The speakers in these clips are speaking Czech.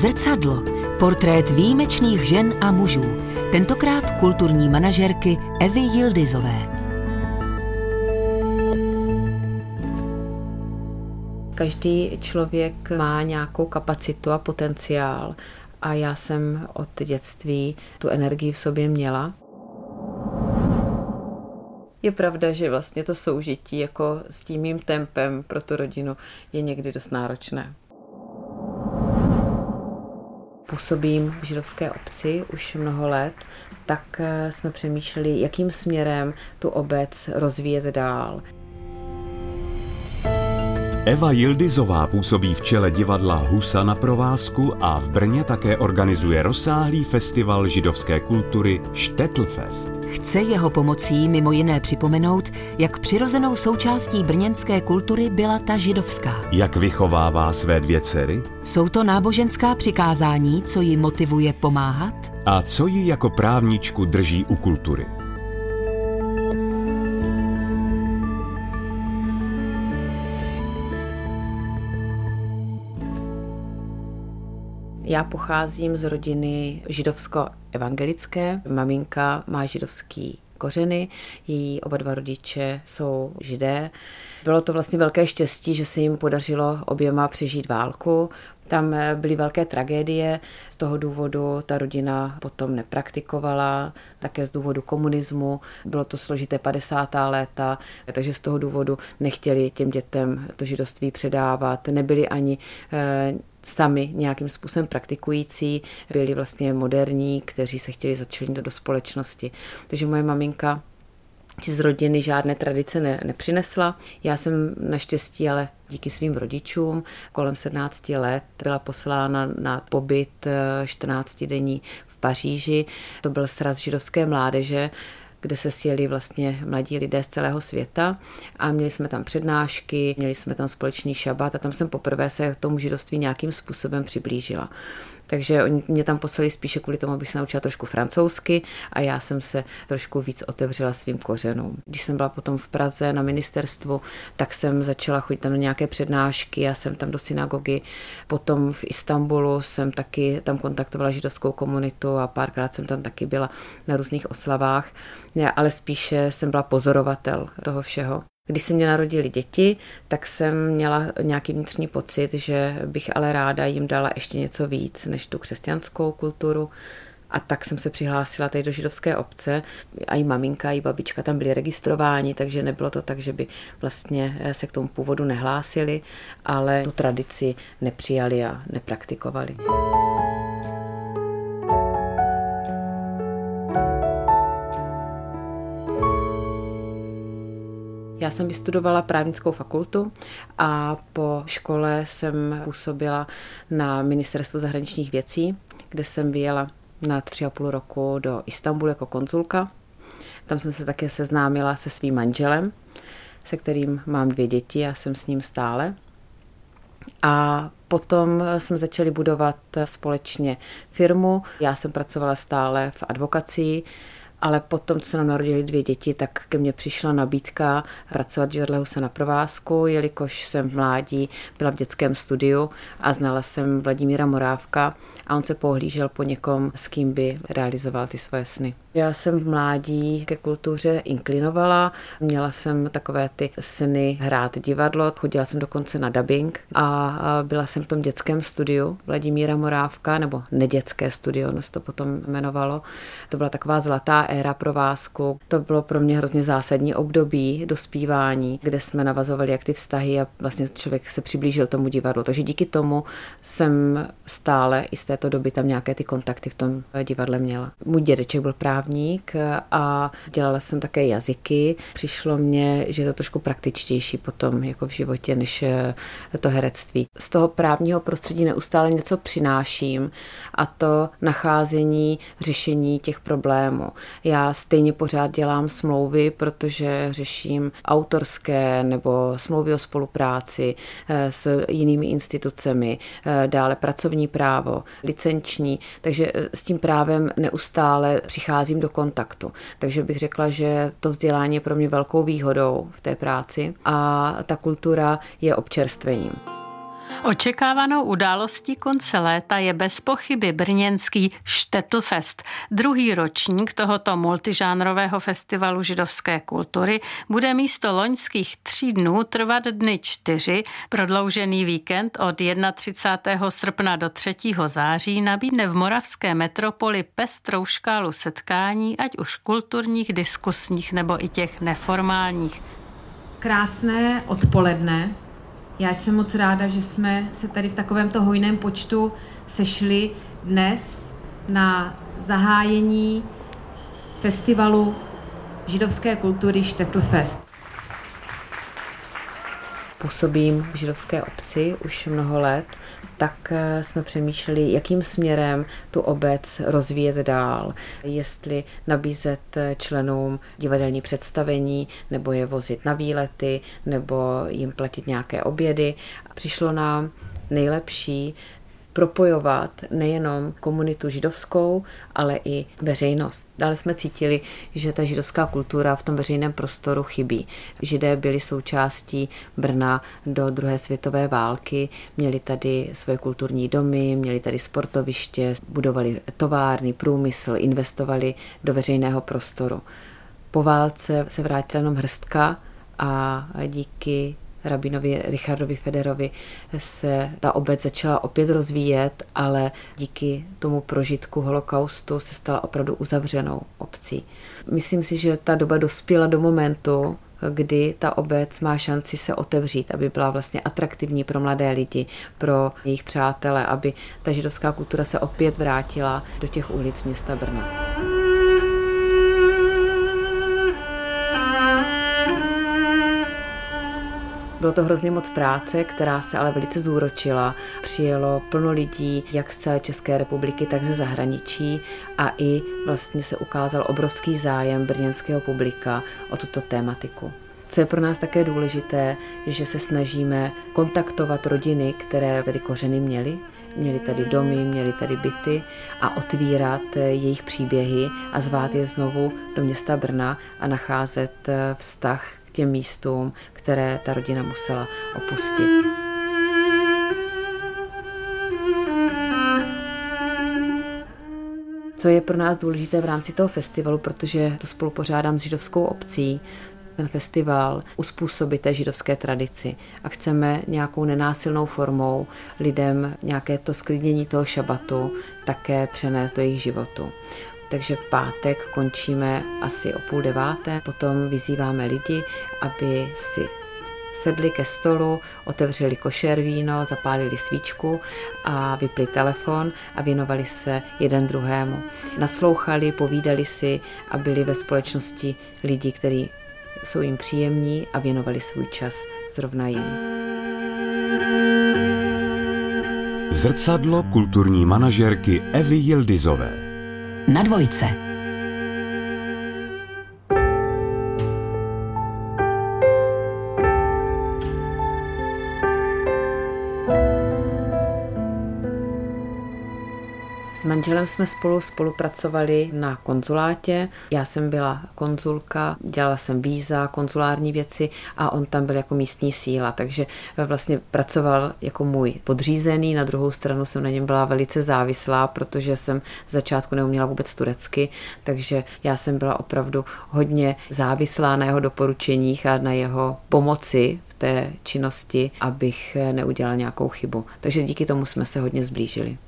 Zrcadlo. Portrét výjimečných žen a mužů. Tentokrát kulturní manažerky Evy Jildizové. Každý člověk má nějakou kapacitu a potenciál a já jsem od dětství tu energii v sobě měla. Je pravda, že vlastně to soužití jako s tím mým tempem pro tu rodinu je někdy dost náročné. Působím v židovské obci už mnoho let, tak eh, jsme přemýšleli, jakým směrem tu obec rozvíjet dál. Eva Jildizová působí v čele divadla Husa na provázku a v Brně také organizuje rozsáhlý festival židovské kultury Štetlfest. Chce jeho pomocí mimo jiné připomenout, jak přirozenou součástí brněnské kultury byla ta židovská. Jak vychovává své dvě dcery? Jsou to náboženská přikázání, co ji motivuje pomáhat? A co ji jako právničku drží u kultury? Já pocházím z rodiny židovsko-evangelické. Maminka má židovský kořeny, její oba dva rodiče jsou židé. Bylo to vlastně velké štěstí, že se jim podařilo oběma přežít válku. Tam byly velké tragédie, z toho důvodu ta rodina potom nepraktikovala, také z důvodu komunismu. Bylo to složité 50. léta, takže z toho důvodu nechtěli těm dětem to židovství předávat. Nebyli ani eh, sami nějakým způsobem praktikující, byli vlastně moderní, kteří se chtěli začlenit do společnosti. Takže moje maminka si z rodiny žádné tradice ne, nepřinesla. Já jsem naštěstí ale díky svým rodičům kolem 17 let byla poslána na pobyt 14 eh, v Paříži. To byl sraz židovské mládeže, kde se sjeli vlastně mladí lidé z celého světa a měli jsme tam přednášky, měli jsme tam společný šabat a tam jsem poprvé se k tomu židovství nějakým způsobem přiblížila. Takže oni mě tam poslali spíše kvůli tomu, abych se naučila trošku francouzsky a já jsem se trošku víc otevřela svým kořenům. Když jsem byla potom v Praze na ministerstvu, tak jsem začala chodit tam na nějaké přednášky, já jsem tam do synagogy. Potom v Istanbulu jsem taky tam kontaktovala židovskou komunitu a párkrát jsem tam taky byla na různých oslavách, ale spíše jsem byla pozorovatel toho všeho. Když se mě narodili děti, tak jsem měla nějaký vnitřní pocit, že bych ale ráda jim dala ještě něco víc než tu křesťanskou kulturu. A tak jsem se přihlásila tady do židovské obce. A i maminka, i babička tam byli registrováni, takže nebylo to tak, že by vlastně se k tomu původu nehlásili, ale tu tradici nepřijali a nepraktikovali. Já jsem vystudovala právnickou fakultu a po škole jsem působila na ministerstvu zahraničních věcí, kde jsem vyjela na tři a půl roku do Istanbulu jako konzulka. Tam jsem se také seznámila se svým manželem, se kterým mám dvě děti a jsem s ním stále. A potom jsme začali budovat společně firmu. Já jsem pracovala stále v advokacii, ale potom, co se nám narodili dvě děti, tak ke mně přišla nabídka pracovat v divadle Husa na provázku, jelikož jsem v mládí byla v dětském studiu a znala jsem Vladimíra Morávka a on se pohlížel po někom, s kým by realizoval ty svoje sny. Já jsem v mládí ke kultuře inklinovala, měla jsem takové ty sny hrát divadlo, chodila jsem dokonce na dubbing a byla jsem v tom dětském studiu Vladimíra Morávka, nebo nedětské studio, ono se to potom jmenovalo. To byla taková zlatá éra provázku. To bylo pro mě hrozně zásadní období dospívání, kde jsme navazovali jak ty vztahy a vlastně člověk se přiblížil tomu divadlu. Takže díky tomu jsem stále i z této doby tam nějaké ty kontakty v tom divadle měla. Můj dědeček byl právník a dělala jsem také jazyky. Přišlo mně, že je to trošku praktičtější potom jako v životě, než to herectví. Z toho právního prostředí neustále něco přináším a to nacházení řešení těch problémů. Já stejně pořád dělám smlouvy, protože řeším autorské nebo smlouvy o spolupráci eh, s jinými institucemi, eh, dále pracovní právo, licenční, takže eh, s tím právem neustále přicházím do kontaktu. Takže bych řekla, že to vzdělání je pro mě velkou výhodou v té práci a ta kultura je občerstvením. Očekávanou událostí konce léta je bez pochyby brněnský Štetlfest. Druhý ročník tohoto multižánrového festivalu židovské kultury bude místo loňských tří dnů trvat dny čtyři. Prodloužený víkend od 31. srpna do 3. září nabídne v moravské metropoli pestrou škálu setkání, ať už kulturních, diskusních nebo i těch neformálních. Krásné odpoledne já jsem moc ráda, že jsme se tady v takovémto hojném počtu sešli dnes na zahájení festivalu židovské kultury Štetlfest. Působím v židovské obci už mnoho let tak eh, jsme přemýšleli, jakým směrem tu obec rozvíjet dál. Jestli nabízet eh, členům divadelní představení, nebo je vozit na výlety, nebo jim platit nějaké obědy. Přišlo nám nejlepší propojovat nejenom komunitu židovskou, ale i veřejnost. Dále jsme cítili, že ta židovská kultura v tom veřejném prostoru chybí. Židé byli součástí Brna do druhé světové války, měli tady svoje kulturní domy, měli tady sportoviště, budovali továrny, průmysl, investovali do veřejného prostoru. Po válce se vrátila jenom hrstka a díky rabinovi Richardovi Federovi se ta obec začala opět rozvíjet, ale díky tomu prožitku holokaustu se stala opravdu uzavřenou obcí. Myslím si, že ta doba dospěla do momentu, kdy ta obec má šanci se otevřít, aby byla vlastně atraktivní pro mladé lidi, pro jejich přátele, aby ta židovská kultura se opět vrátila do těch ulic města Brna. Bylo to hrozně moc práce, která se ale velice zúročila. Přijelo plno lidí, jak z celé České republiky, tak ze zahraničí a i vlastně se ukázal obrovský zájem brněnského publika o tuto tématiku. Co je pro nás také důležité, že se snažíme kontaktovat rodiny, které tedy kořeny měly, měli tady domy, měli tady byty a otvírat jejich příběhy a zvát je znovu do města Brna a nacházet vztah těm místům, které ta rodina musela opustit. Co je pro nás důležité v rámci toho festivalu, protože to spolupořádám s židovskou obcí, ten festival uspůsobit té židovské tradici a chceme nějakou nenásilnou formou lidem nějaké to sklidnění toho šabatu také přenést do jejich životu takže pátek končíme asi o půl deváté, potom vyzýváme lidi, aby si sedli ke stolu, otevřeli košer víno, zapálili svíčku a vypli telefon a věnovali se jeden druhému. Naslouchali, povídali si a byli ve společnosti lidí, kteří jsou jim příjemní a věnovali svůj čas zrovna jim. Zrcadlo kulturní manažerky Evy Jildizové na dvojce. Manželem jsme spolu spolupracovali na konzulátě. Já jsem byla konzulka, dělala jsem víza, konzulární věci a on tam byl jako místní síla, takže vlastně pracoval jako můj podřízený. Na druhou stranu jsem na něm byla velice závislá, protože jsem z začátku neuměla vůbec turecky, takže já jsem byla opravdu hodně závislá na jeho doporučeních a na jeho pomoci v té činnosti, abych neudělala nějakou chybu. Takže díky tomu jsme se hodně zblížili.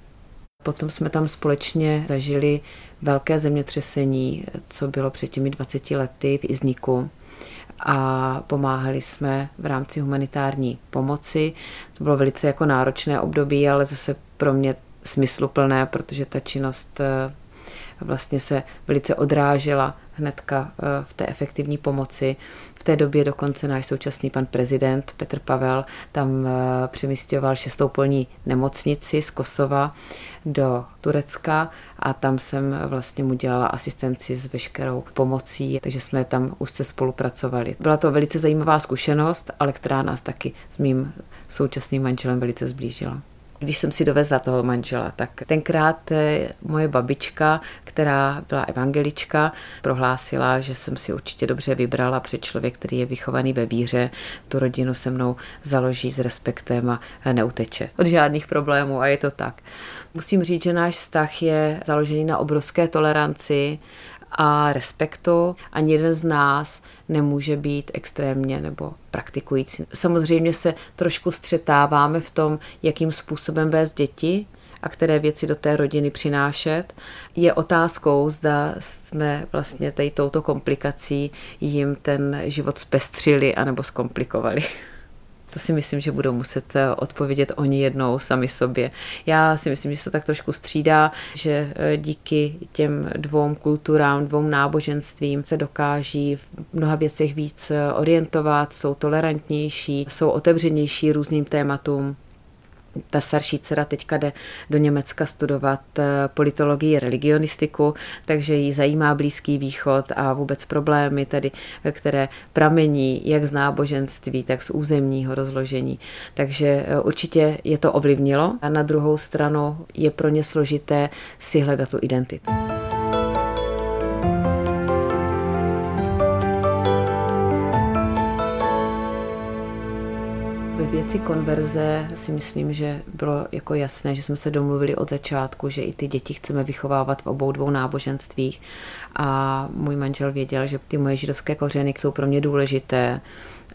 Potom jsme tam společně zažili velké zemětřesení, co bylo před těmi 20 lety v Izniku a pomáhali jsme v rámci humanitární pomoci. To bylo velice jako náročné období, ale zase pro mě smysluplné, protože ta činnost eh, vlastně se velice odrážela hnedka eh, v té efektivní pomoci. V té době dokonce náš současný pan prezident Petr Pavel tam eh, přemysťoval šestou polní nemocnici z Kosova do Turecka a tam jsem vlastně mu dělala asistenci s veškerou pomocí, takže jsme tam úzce spolupracovali. Byla to velice zajímavá zkušenost, ale která nás taky s mým současným manželem velice zblížila. Když jsem si dovezla toho manžela, tak tenkrát eh, moje babička, která byla evangelička, prohlásila, že jsem si určitě dobře vybrala před člověk, který je vychovaný ve víře, tu rodinu se mnou založí s respektem a neuteče od žádných problémů a je to tak. Musím říct, že náš vztah je založený na obrovské toleranci a respektu. Ani jeden z nás nemůže být extrémně nebo praktikující. Samozřejmě se trošku střetáváme v tom, jakým způsobem vést děti, a které věci do té rodiny přinášet. Je otázkou, zda jsme vlastně tady touto komplikací jim ten život zpestřili anebo zkomplikovali. To si myslím, že budou muset eh, odpovědět oni jednou sami sobě. Já si myslím, že se to tak trošku střídá, že eh, díky těm dvou kulturám, dvou náboženstvím se dokáží v mnoha věcech víc eh, orientovat, jsou tolerantnější, jsou otevřenější různým tématům. Ta starší dcera teďka jde do Německa studovat eh, politologii, religionistiku, takže jí zajímá Blízký východ a vůbec problémy, tedy, které pramení jak z náboženství, tak z územního rozložení. Takže eh, určitě je to ovlivnilo a na druhou stranu je pro ně složité si hledat tu identitu. Věci konverze si myslím, že bylo jako jasné, že jsme se domluvili od začátku, že i ty děti chceme vychovávat v obou dvou náboženstvích. A můj manžel věděl, že ty moje židovské kořeny jsou pro mě důležité.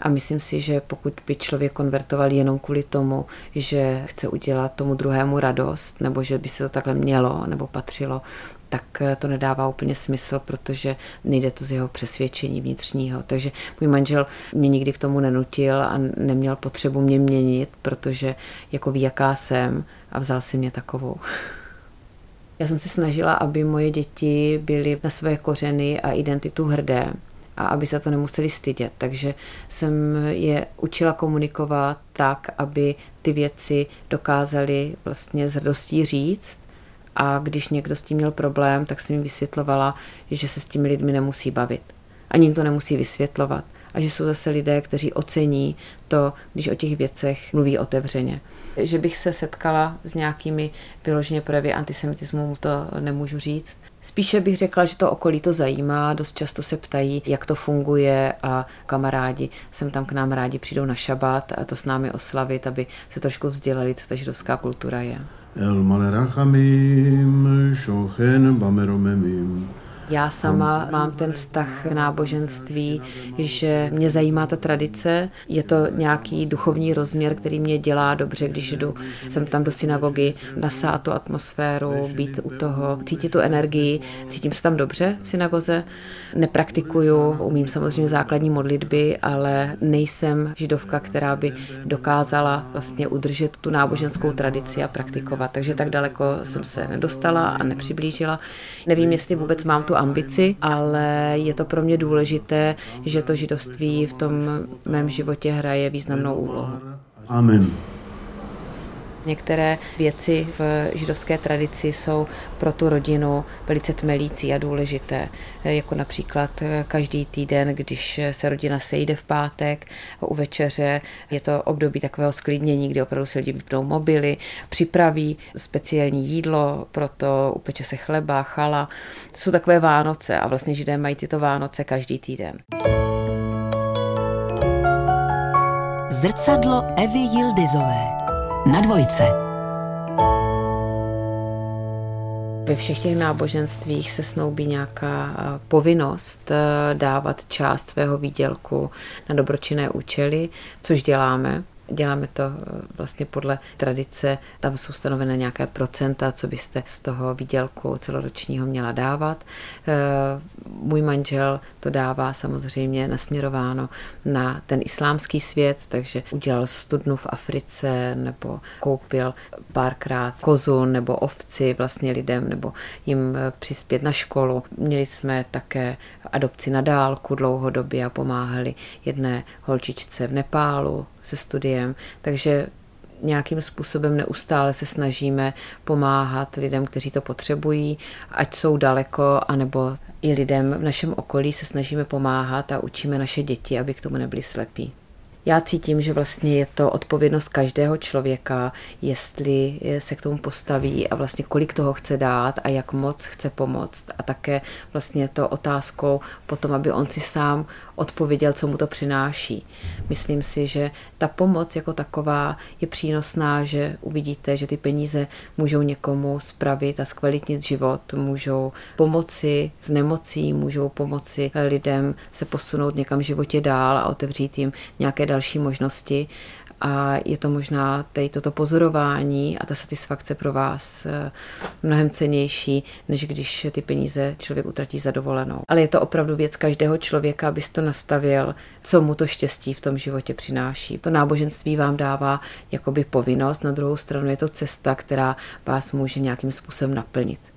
A myslím si, že pokud by člověk konvertoval jenom kvůli tomu, že chce udělat tomu druhému radost, nebo že by se to takhle mělo nebo patřilo, tak eh, to nedává úplně smysl, protože nejde to z jeho přesvědčení vnitřního. Takže můj manžel mě nikdy k tomu nenutil a neměl potřebu mě měnit, protože jako ví, jaká jsem a vzal si mě takovou. Já jsem si snažila, aby moje děti byly na své kořeny a identitu hrdé a aby se to nemuseli stydět. Takže jsem je učila komunikovat tak, aby ty věci dokázali vlastně s hrdostí říct a když někdo s tím měl problém, tak jsem jim vysvětlovala, že se s těmi lidmi nemusí bavit. Ani jim to nemusí vysvětlovat. A že jsou zase lidé, kteří ocení to, když o těch věcech mluví otevřeně. Že bych se setkala s nějakými vyloženě projevy antisemitismu, to nemůžu říct. Spíše bych řekla, že to okolí to zajímá, dost často se ptají, jak to funguje a kamarádi sem tam k nám rádi přijdou na šabat a to s námi oslavit, aby se trošku vzdělali, co ta židovská kultura je. אל מלא רחמים שוכן במרוממים. Já sama mám ten vztah k náboženství, že mě zajímá ta tradice. Je to nějaký duchovní rozměr, který mě dělá dobře, když jdu jsem tam do synagogy, nasát tu atmosféru, být u toho, cítit tu energii. Cítím se tam dobře v synagoze. Nepraktikuju, umím samozřejmě základní modlitby, ale nejsem židovka, která by dokázala vlastně udržet tu náboženskou tradici a praktikovat. Takže tak daleko jsem se nedostala a nepřiblížila. Nevím, jestli vůbec mám tu ambici, ale je to pro mě důležité, že to židovství v tom mém životě hraje významnou úlohu. Amen. Některé věci v židovské tradici jsou pro tu rodinu velice tmelící a důležité, jako například každý týden, když se rodina sejde v pátek u večeře, je to období takového sklidnění, kdy opravdu se lidi vypnou mobily, připraví speciální jídlo, proto upeče se chleba, chala. To jsou takové Vánoce a vlastně židé mají tyto Vánoce každý týden. Zrcadlo Evy Jildizové na dvojce. Ve všech těch náboženstvích se snoubí nějaká povinnost e, dávat část svého výdělku na dobročinné účely, což děláme. Děláme to eh, vlastně podle tradice, tam jsou stanovené nějaké procenta, co byste z toho výdělku celoročního měla dávat. Eh, můj manžel to dává samozřejmě nasměrováno na ten islámský svět, takže udělal studnu v Africe nebo koupil párkrát kozu nebo ovci vlastně lidem nebo jim eh, přispět na školu. Měli jsme také adopci na dálku dlouhodobě a pomáhali jedné holčičce v Nepálu se studiem, takže nějakým způsobem neustále se snažíme pomáhat lidem, kteří to potřebují, ať jsou daleko, anebo i lidem v našem okolí se snažíme pomáhat a učíme naše děti, aby k tomu nebyli slepí. Já cítím, že vlastně je to odpovědnost každého člověka, jestli se k tomu postaví a vlastně kolik toho chce dát a jak moc chce pomoct. A také vlastně je to otázkou potom, aby on si sám odpověděl, co mu to přináší. Myslím si, že ta pomoc jako taková je přínosná, že uvidíte, že ty peníze můžou někomu spravit a zkvalitnit život, můžou pomoci s nemocí, můžou pomoci lidem se posunout někam v životě dál a otevřít jim nějaké další možnosti a je to možná tady toto pozorování a ta satisfakce pro vás eh, mnohem cenější, než když ty peníze člověk utratí za dovolenou. Ale je to opravdu věc každého člověka, abys to nastavil, co mu to štěstí v tom životě přináší. To náboženství vám dává jakoby povinnost, na druhou stranu je to cesta, která vás může nějakým způsobem naplnit.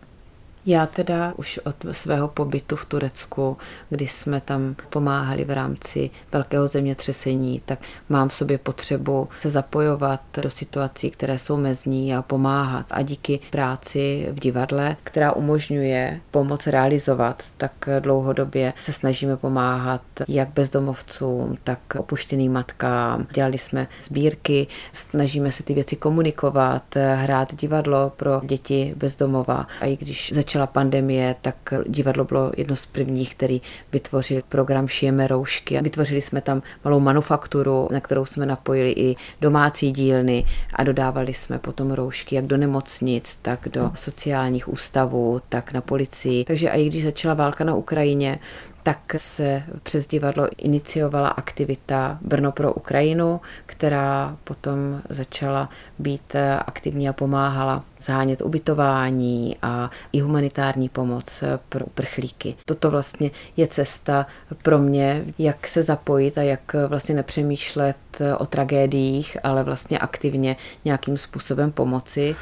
Já teda už od svého pobytu v Turecku, kdy jsme tam pomáhali v rámci velkého zemětřesení, tak mám v sobě potřebu se zapojovat do situací, které jsou mezní a pomáhat. A díky práci v divadle, která umožňuje pomoc realizovat, tak dlouhodobě se snažíme pomáhat jak bezdomovcům, tak opuštěným matkám. Dělali jsme sbírky, snažíme se ty věci komunikovat, hrát divadlo pro děti bezdomova. A i když začala začala pandemie, tak divadlo bylo jedno z prvních, který vytvořil program Šijeme roušky. Vytvořili jsme tam malou manufakturu, na kterou jsme napojili i domácí dílny a dodávali jsme potom roušky jak do nemocnic, tak do sociálních ústavů, tak na policii. Takže i když začala válka na Ukrajině, tak se přes divadlo iniciovala aktivita Brno pro Ukrajinu, která potom začala být aktivní a pomáhala zhánět ubytování a i humanitární pomoc pro uprchlíky. Toto vlastně je cesta pro mě, jak se zapojit a jak vlastně nepřemýšlet o tragédiích, ale vlastně aktivně nějakým způsobem pomoci.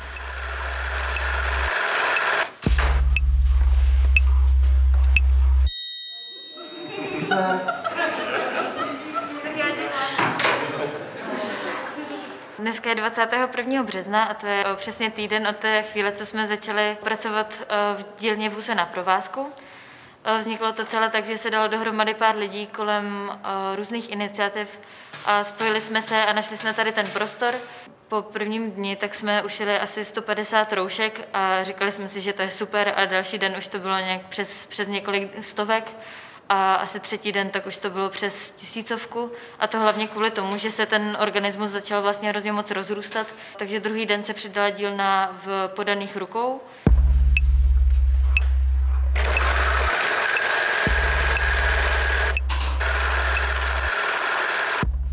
Dneska je 21. března a to je eh, přesně týden od té chvíle, co jsme začali pracovat eh, v dílně Vůse na provázku. Eh, vzniklo to celé tak, že se dalo dohromady pár lidí kolem různých iniciativ a spojili jsme se a našli jsme tady ten prostor. Po prvním dni tak jsme ušili asi 150 roušek a říkali jsme si, že to je super a další den už to bylo nějak přes, přes několik stovek a asi třetí den tak už to bylo přes tisícovku. A to hlavně kvůli tomu, že se ten organismus začal vlastně hrozně moc rozrůstat, takže druhý den se přidala dílna v podaných rukou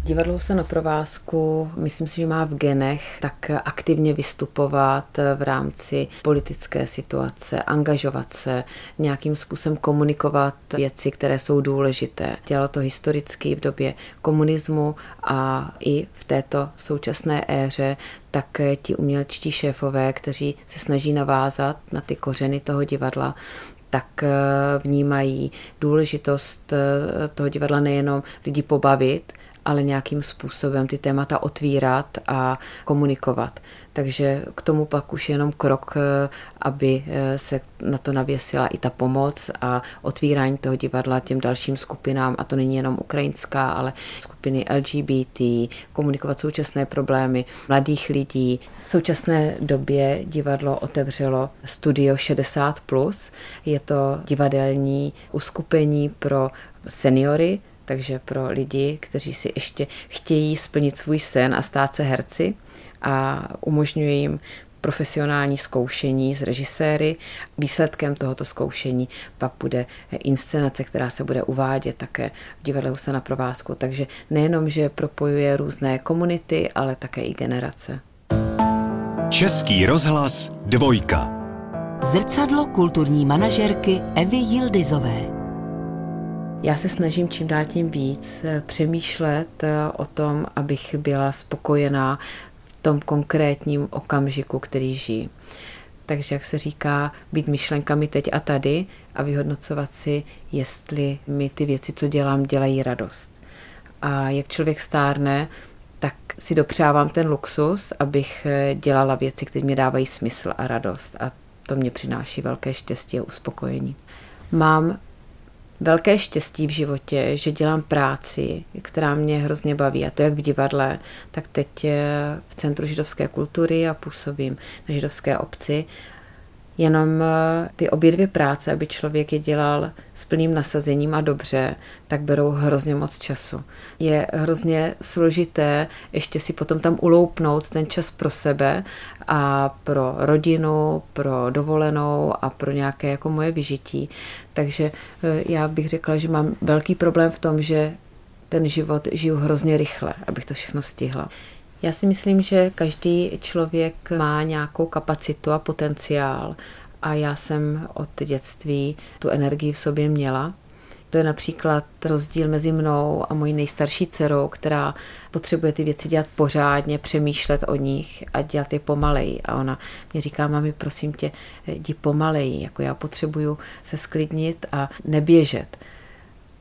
Divadlo se na provázku, myslím si, že má v genech tak aktivně vystupovat v rámci politické situace, angažovat se, nějakým způsobem komunikovat věci, které jsou důležité. Dělalo to historicky v době komunismu a i v této současné éře tak ti umělečtí šéfové, kteří se snaží navázat na ty kořeny toho divadla, tak vnímají důležitost toho divadla nejenom lidi pobavit, ale nějakým způsobem ty témata otvírat a komunikovat. Takže k tomu pak už jenom krok, eh, aby eh, se na to navěsila i ta pomoc a otvírání toho divadla těm dalším skupinám, a to není jenom ukrajinská, ale skupiny LGBT, komunikovat současné problémy mladých lidí. V současné době divadlo otevřelo Studio 60+, je to divadelní uskupení pro seniory, takže pro lidi, kteří si ještě chtějí splnit svůj sen a stát se herci a umožňuje jim profesionální zkoušení s režiséry. Výsledkem tohoto zkoušení pak bude inscenace, která se bude uvádět také v divadle se na provázku. Takže nejenom, že propojuje různé komunity, ale také i generace. Český rozhlas Dvojka. Zrcadlo kulturní manažerky Evy Jildizové. Já se snažím čím dál tím víc eh, přemýšlet eh, o tom, abych byla spokojená v tom konkrétním okamžiku, který žijí. Takže, jak se říká, být myšlenkami teď a tady a vyhodnocovat si, jestli mi ty věci, co dělám, dělají radost. A jak člověk stárne, tak si dopřávám ten luxus, abych eh, dělala věci, které mě dávají smysl a radost. A to mě přináší velké štěstí a uspokojení. Mám velké štěstí v životě, že dělám práci, která mě hrozně baví, a to jak v divadle, tak teď v Centru židovské kultury a působím na židovské obci Jenom eh, ty obě dvě práce, aby člověk je dělal s plným nasazením a dobře, tak berou hrozně moc času. Je hrozně složité ještě si potom tam uloupnout ten čas pro sebe a pro rodinu, pro dovolenou a pro nějaké jako moje vyžití. Takže eh, já bych řekla, že mám velký problém v tom, že ten život žiju hrozně rychle, abych to všechno stihla. Já si myslím, že každý člověk má nějakou kapacitu a potenciál a já jsem od dětství tu energii v sobě měla. To je například rozdíl mezi mnou a mojí nejstarší dcerou, která potřebuje ty věci dělat pořádně, přemýšlet o nich a dělat je pomaleji. A ona mě říká, mami, prosím tě, jdi pomaleji, jako já potřebuju se sklidnit a neběžet.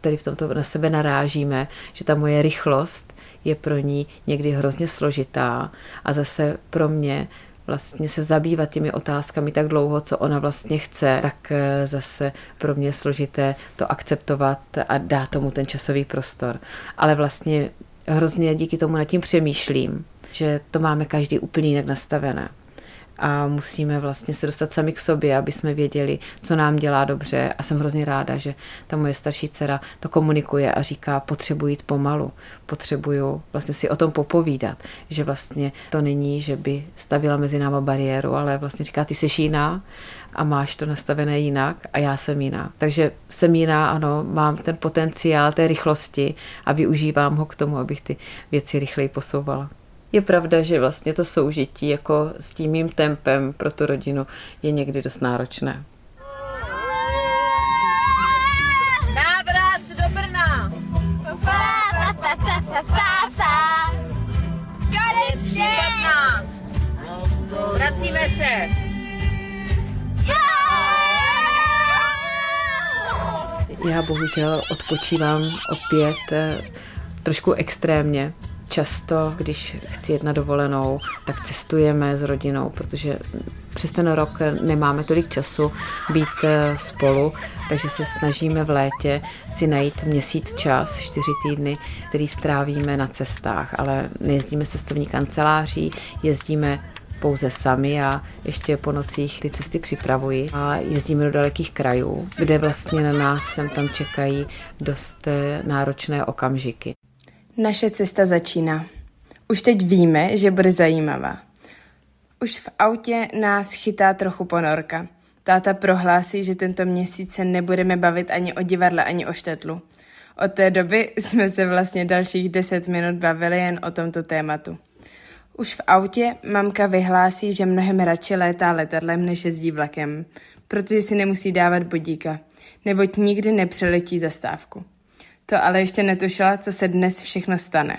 Tady v tomto na sebe narážíme, že ta moje rychlost je pro ní někdy hrozně složitá a zase pro mě vlastně se zabývat těmi otázkami tak dlouho, co ona vlastně chce, tak eh, zase pro mě je složité to akceptovat a dát tomu ten časový prostor. Ale vlastně hrozně díky tomu nad tím přemýšlím, že to máme každý úplně jinak nastavené a musíme vlastně se dostat sami k sobě, aby jsme věděli, co nám dělá dobře. A jsem hrozně ráda, že ta moje starší dcera to komunikuje a říká, potřebuji jít pomalu, potřebuju vlastně si o tom popovídat, že vlastně to není, že by stavila mezi náma bariéru, ale vlastně říká, ty jsi jiná a máš to nastavené jinak a já jsem jiná. Takže jsem jiná, ano, mám ten potenciál té rychlosti a využívám ho k tomu, abych ty věci rychleji posouvala je pravda, že vlastně to soužití jako s tím mým tempem pro tu rodinu je někdy dost náročné. Návrat do Brna! Konečně! 15. Vracíme se! Já bohužel odpočívám opět eh, trošku extrémně, často, když chci jet na dovolenou, tak cestujeme s rodinou, protože přes ten rok nemáme tolik času být eh, spolu, takže se snažíme v létě si najít měsíc čas, čtyři týdny, který strávíme na cestách, ale nejezdíme cestovní kanceláří, jezdíme pouze sami a ještě po nocích ty cesty připravuji a jezdíme do dalekých krajů, kde vlastně na nás sem tam čekají dost eh, náročné okamžiky. Naše cesta začíná. Už teď víme, že bude zajímavá. Už v autě nás chytá trochu ponorka. Táta prohlásí, že tento měsíc se nebudeme bavit ani o divadle, ani o štetlu. Od té doby jsme se vlastně dalších deset minut bavili jen o tomto tématu. Už v autě mamka vyhlásí, že mnohem radši létá letadlem, než jezdí vlakem, protože si nemusí dávat bodíka, neboť nikdy nepřeletí zastávku. To ale ještě netušila, co se dnes všechno stane.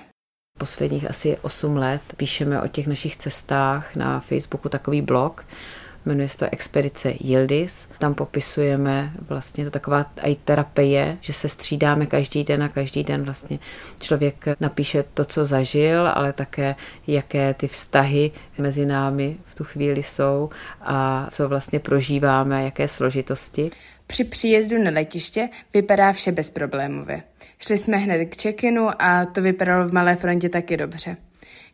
Posledních asi 8 let píšeme o těch našich cestách na Facebooku takový blog, jmenuje se to Expedice Yildiz. Tam popisujeme vlastně to taková i terapie, že se střídáme každý den a každý den vlastně člověk napíše to, co zažil, ale také jaké ty vztahy mezi námi v tu chvíli jsou a co vlastně prožíváme, jaké složitosti. Při příjezdu na letiště vypadá vše bezproblémově. Šli jsme hned k check-inu a to vypadalo v malé frontě taky dobře.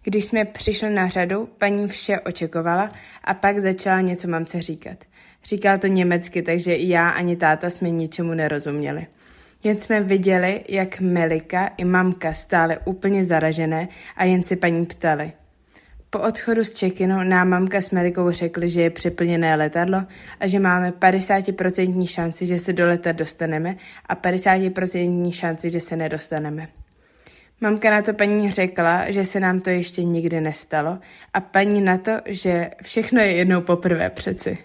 Když jsme přišli na řadu, paní vše očekovala a pak začala něco mamce říkat. Říkala to německy, takže i já ani táta jsme ničemu nerozuměli. Jen jsme viděli, jak Melika i mamka stále úplně zaražené a jen se paní ptali. Po odchodu z check-inu nám mamka s Melikou řekli, že je přeplněné letadlo a že máme 50% šanci, že se do leta dostaneme a 50% šanci, že se nedostaneme. Mamka na to paní řekla, že se nám to ještě nikdy nestalo a paní na to, že všechno je jednou poprvé přeci.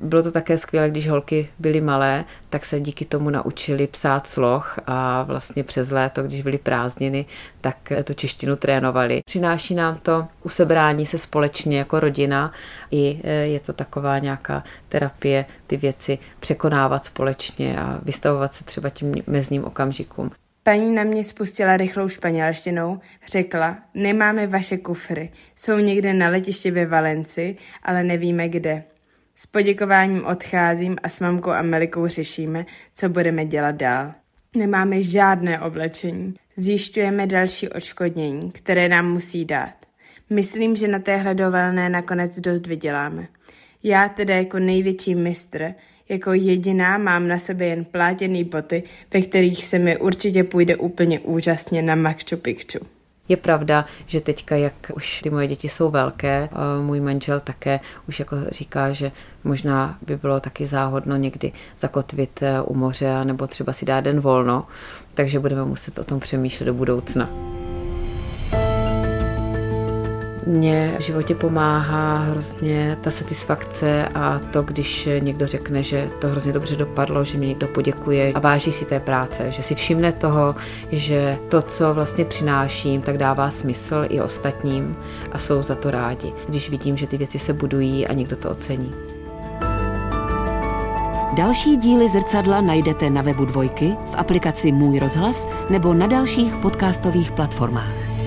Bylo to také skvělé, když holky byly malé, tak se díky tomu naučili psát sloh a vlastně přes léto, když byly prázdniny, tak tu češtinu trénovali. Přináší nám to usebrání se společně jako rodina i e, je to taková nějaká terapie ty věci překonávat společně a vystavovat se třeba tím mezním okamžikům. Paní na mě spustila rychlou španělštinou, řekla, nemáme vaše kufry, jsou někde na letiště ve Valenci, ale nevíme kde. S poděkováním odcházím a s mamkou a Melikou řešíme, co budeme dělat dál. Nemáme žádné oblečení. Zjišťujeme další odškodnění, které nám musí dát. Myslím, že na téhle dovolené nakonec dost vyděláme. Já teda jako největší mistr, jako jediná mám na sobě jen plátěný boty, ve kterých se mi určitě půjde úplně úžasně na Machu Picchu. Je pravda, že teďka, jak už ty moje děti jsou velké, můj manžel také už jako říká, že možná by bylo taky záhodno někdy zakotvit eh, u moře nebo třeba si dát den volno, takže budeme muset o tom přemýšlet do budoucna. Mně v životě pomáhá hrozně ta satisfakce a to, když někdo řekne, že to hrozně dobře dopadlo, že mi někdo poděkuje a váží si té práce, že si všimne toho, že to, co vlastně přináším, tak dává smysl i ostatním a jsou za to rádi, když vidím, že ty věci se budují a někdo to ocení. Další díly zrcadla najdete na webu Dvojky, v aplikaci Můj rozhlas nebo na dalších podcastových platformách.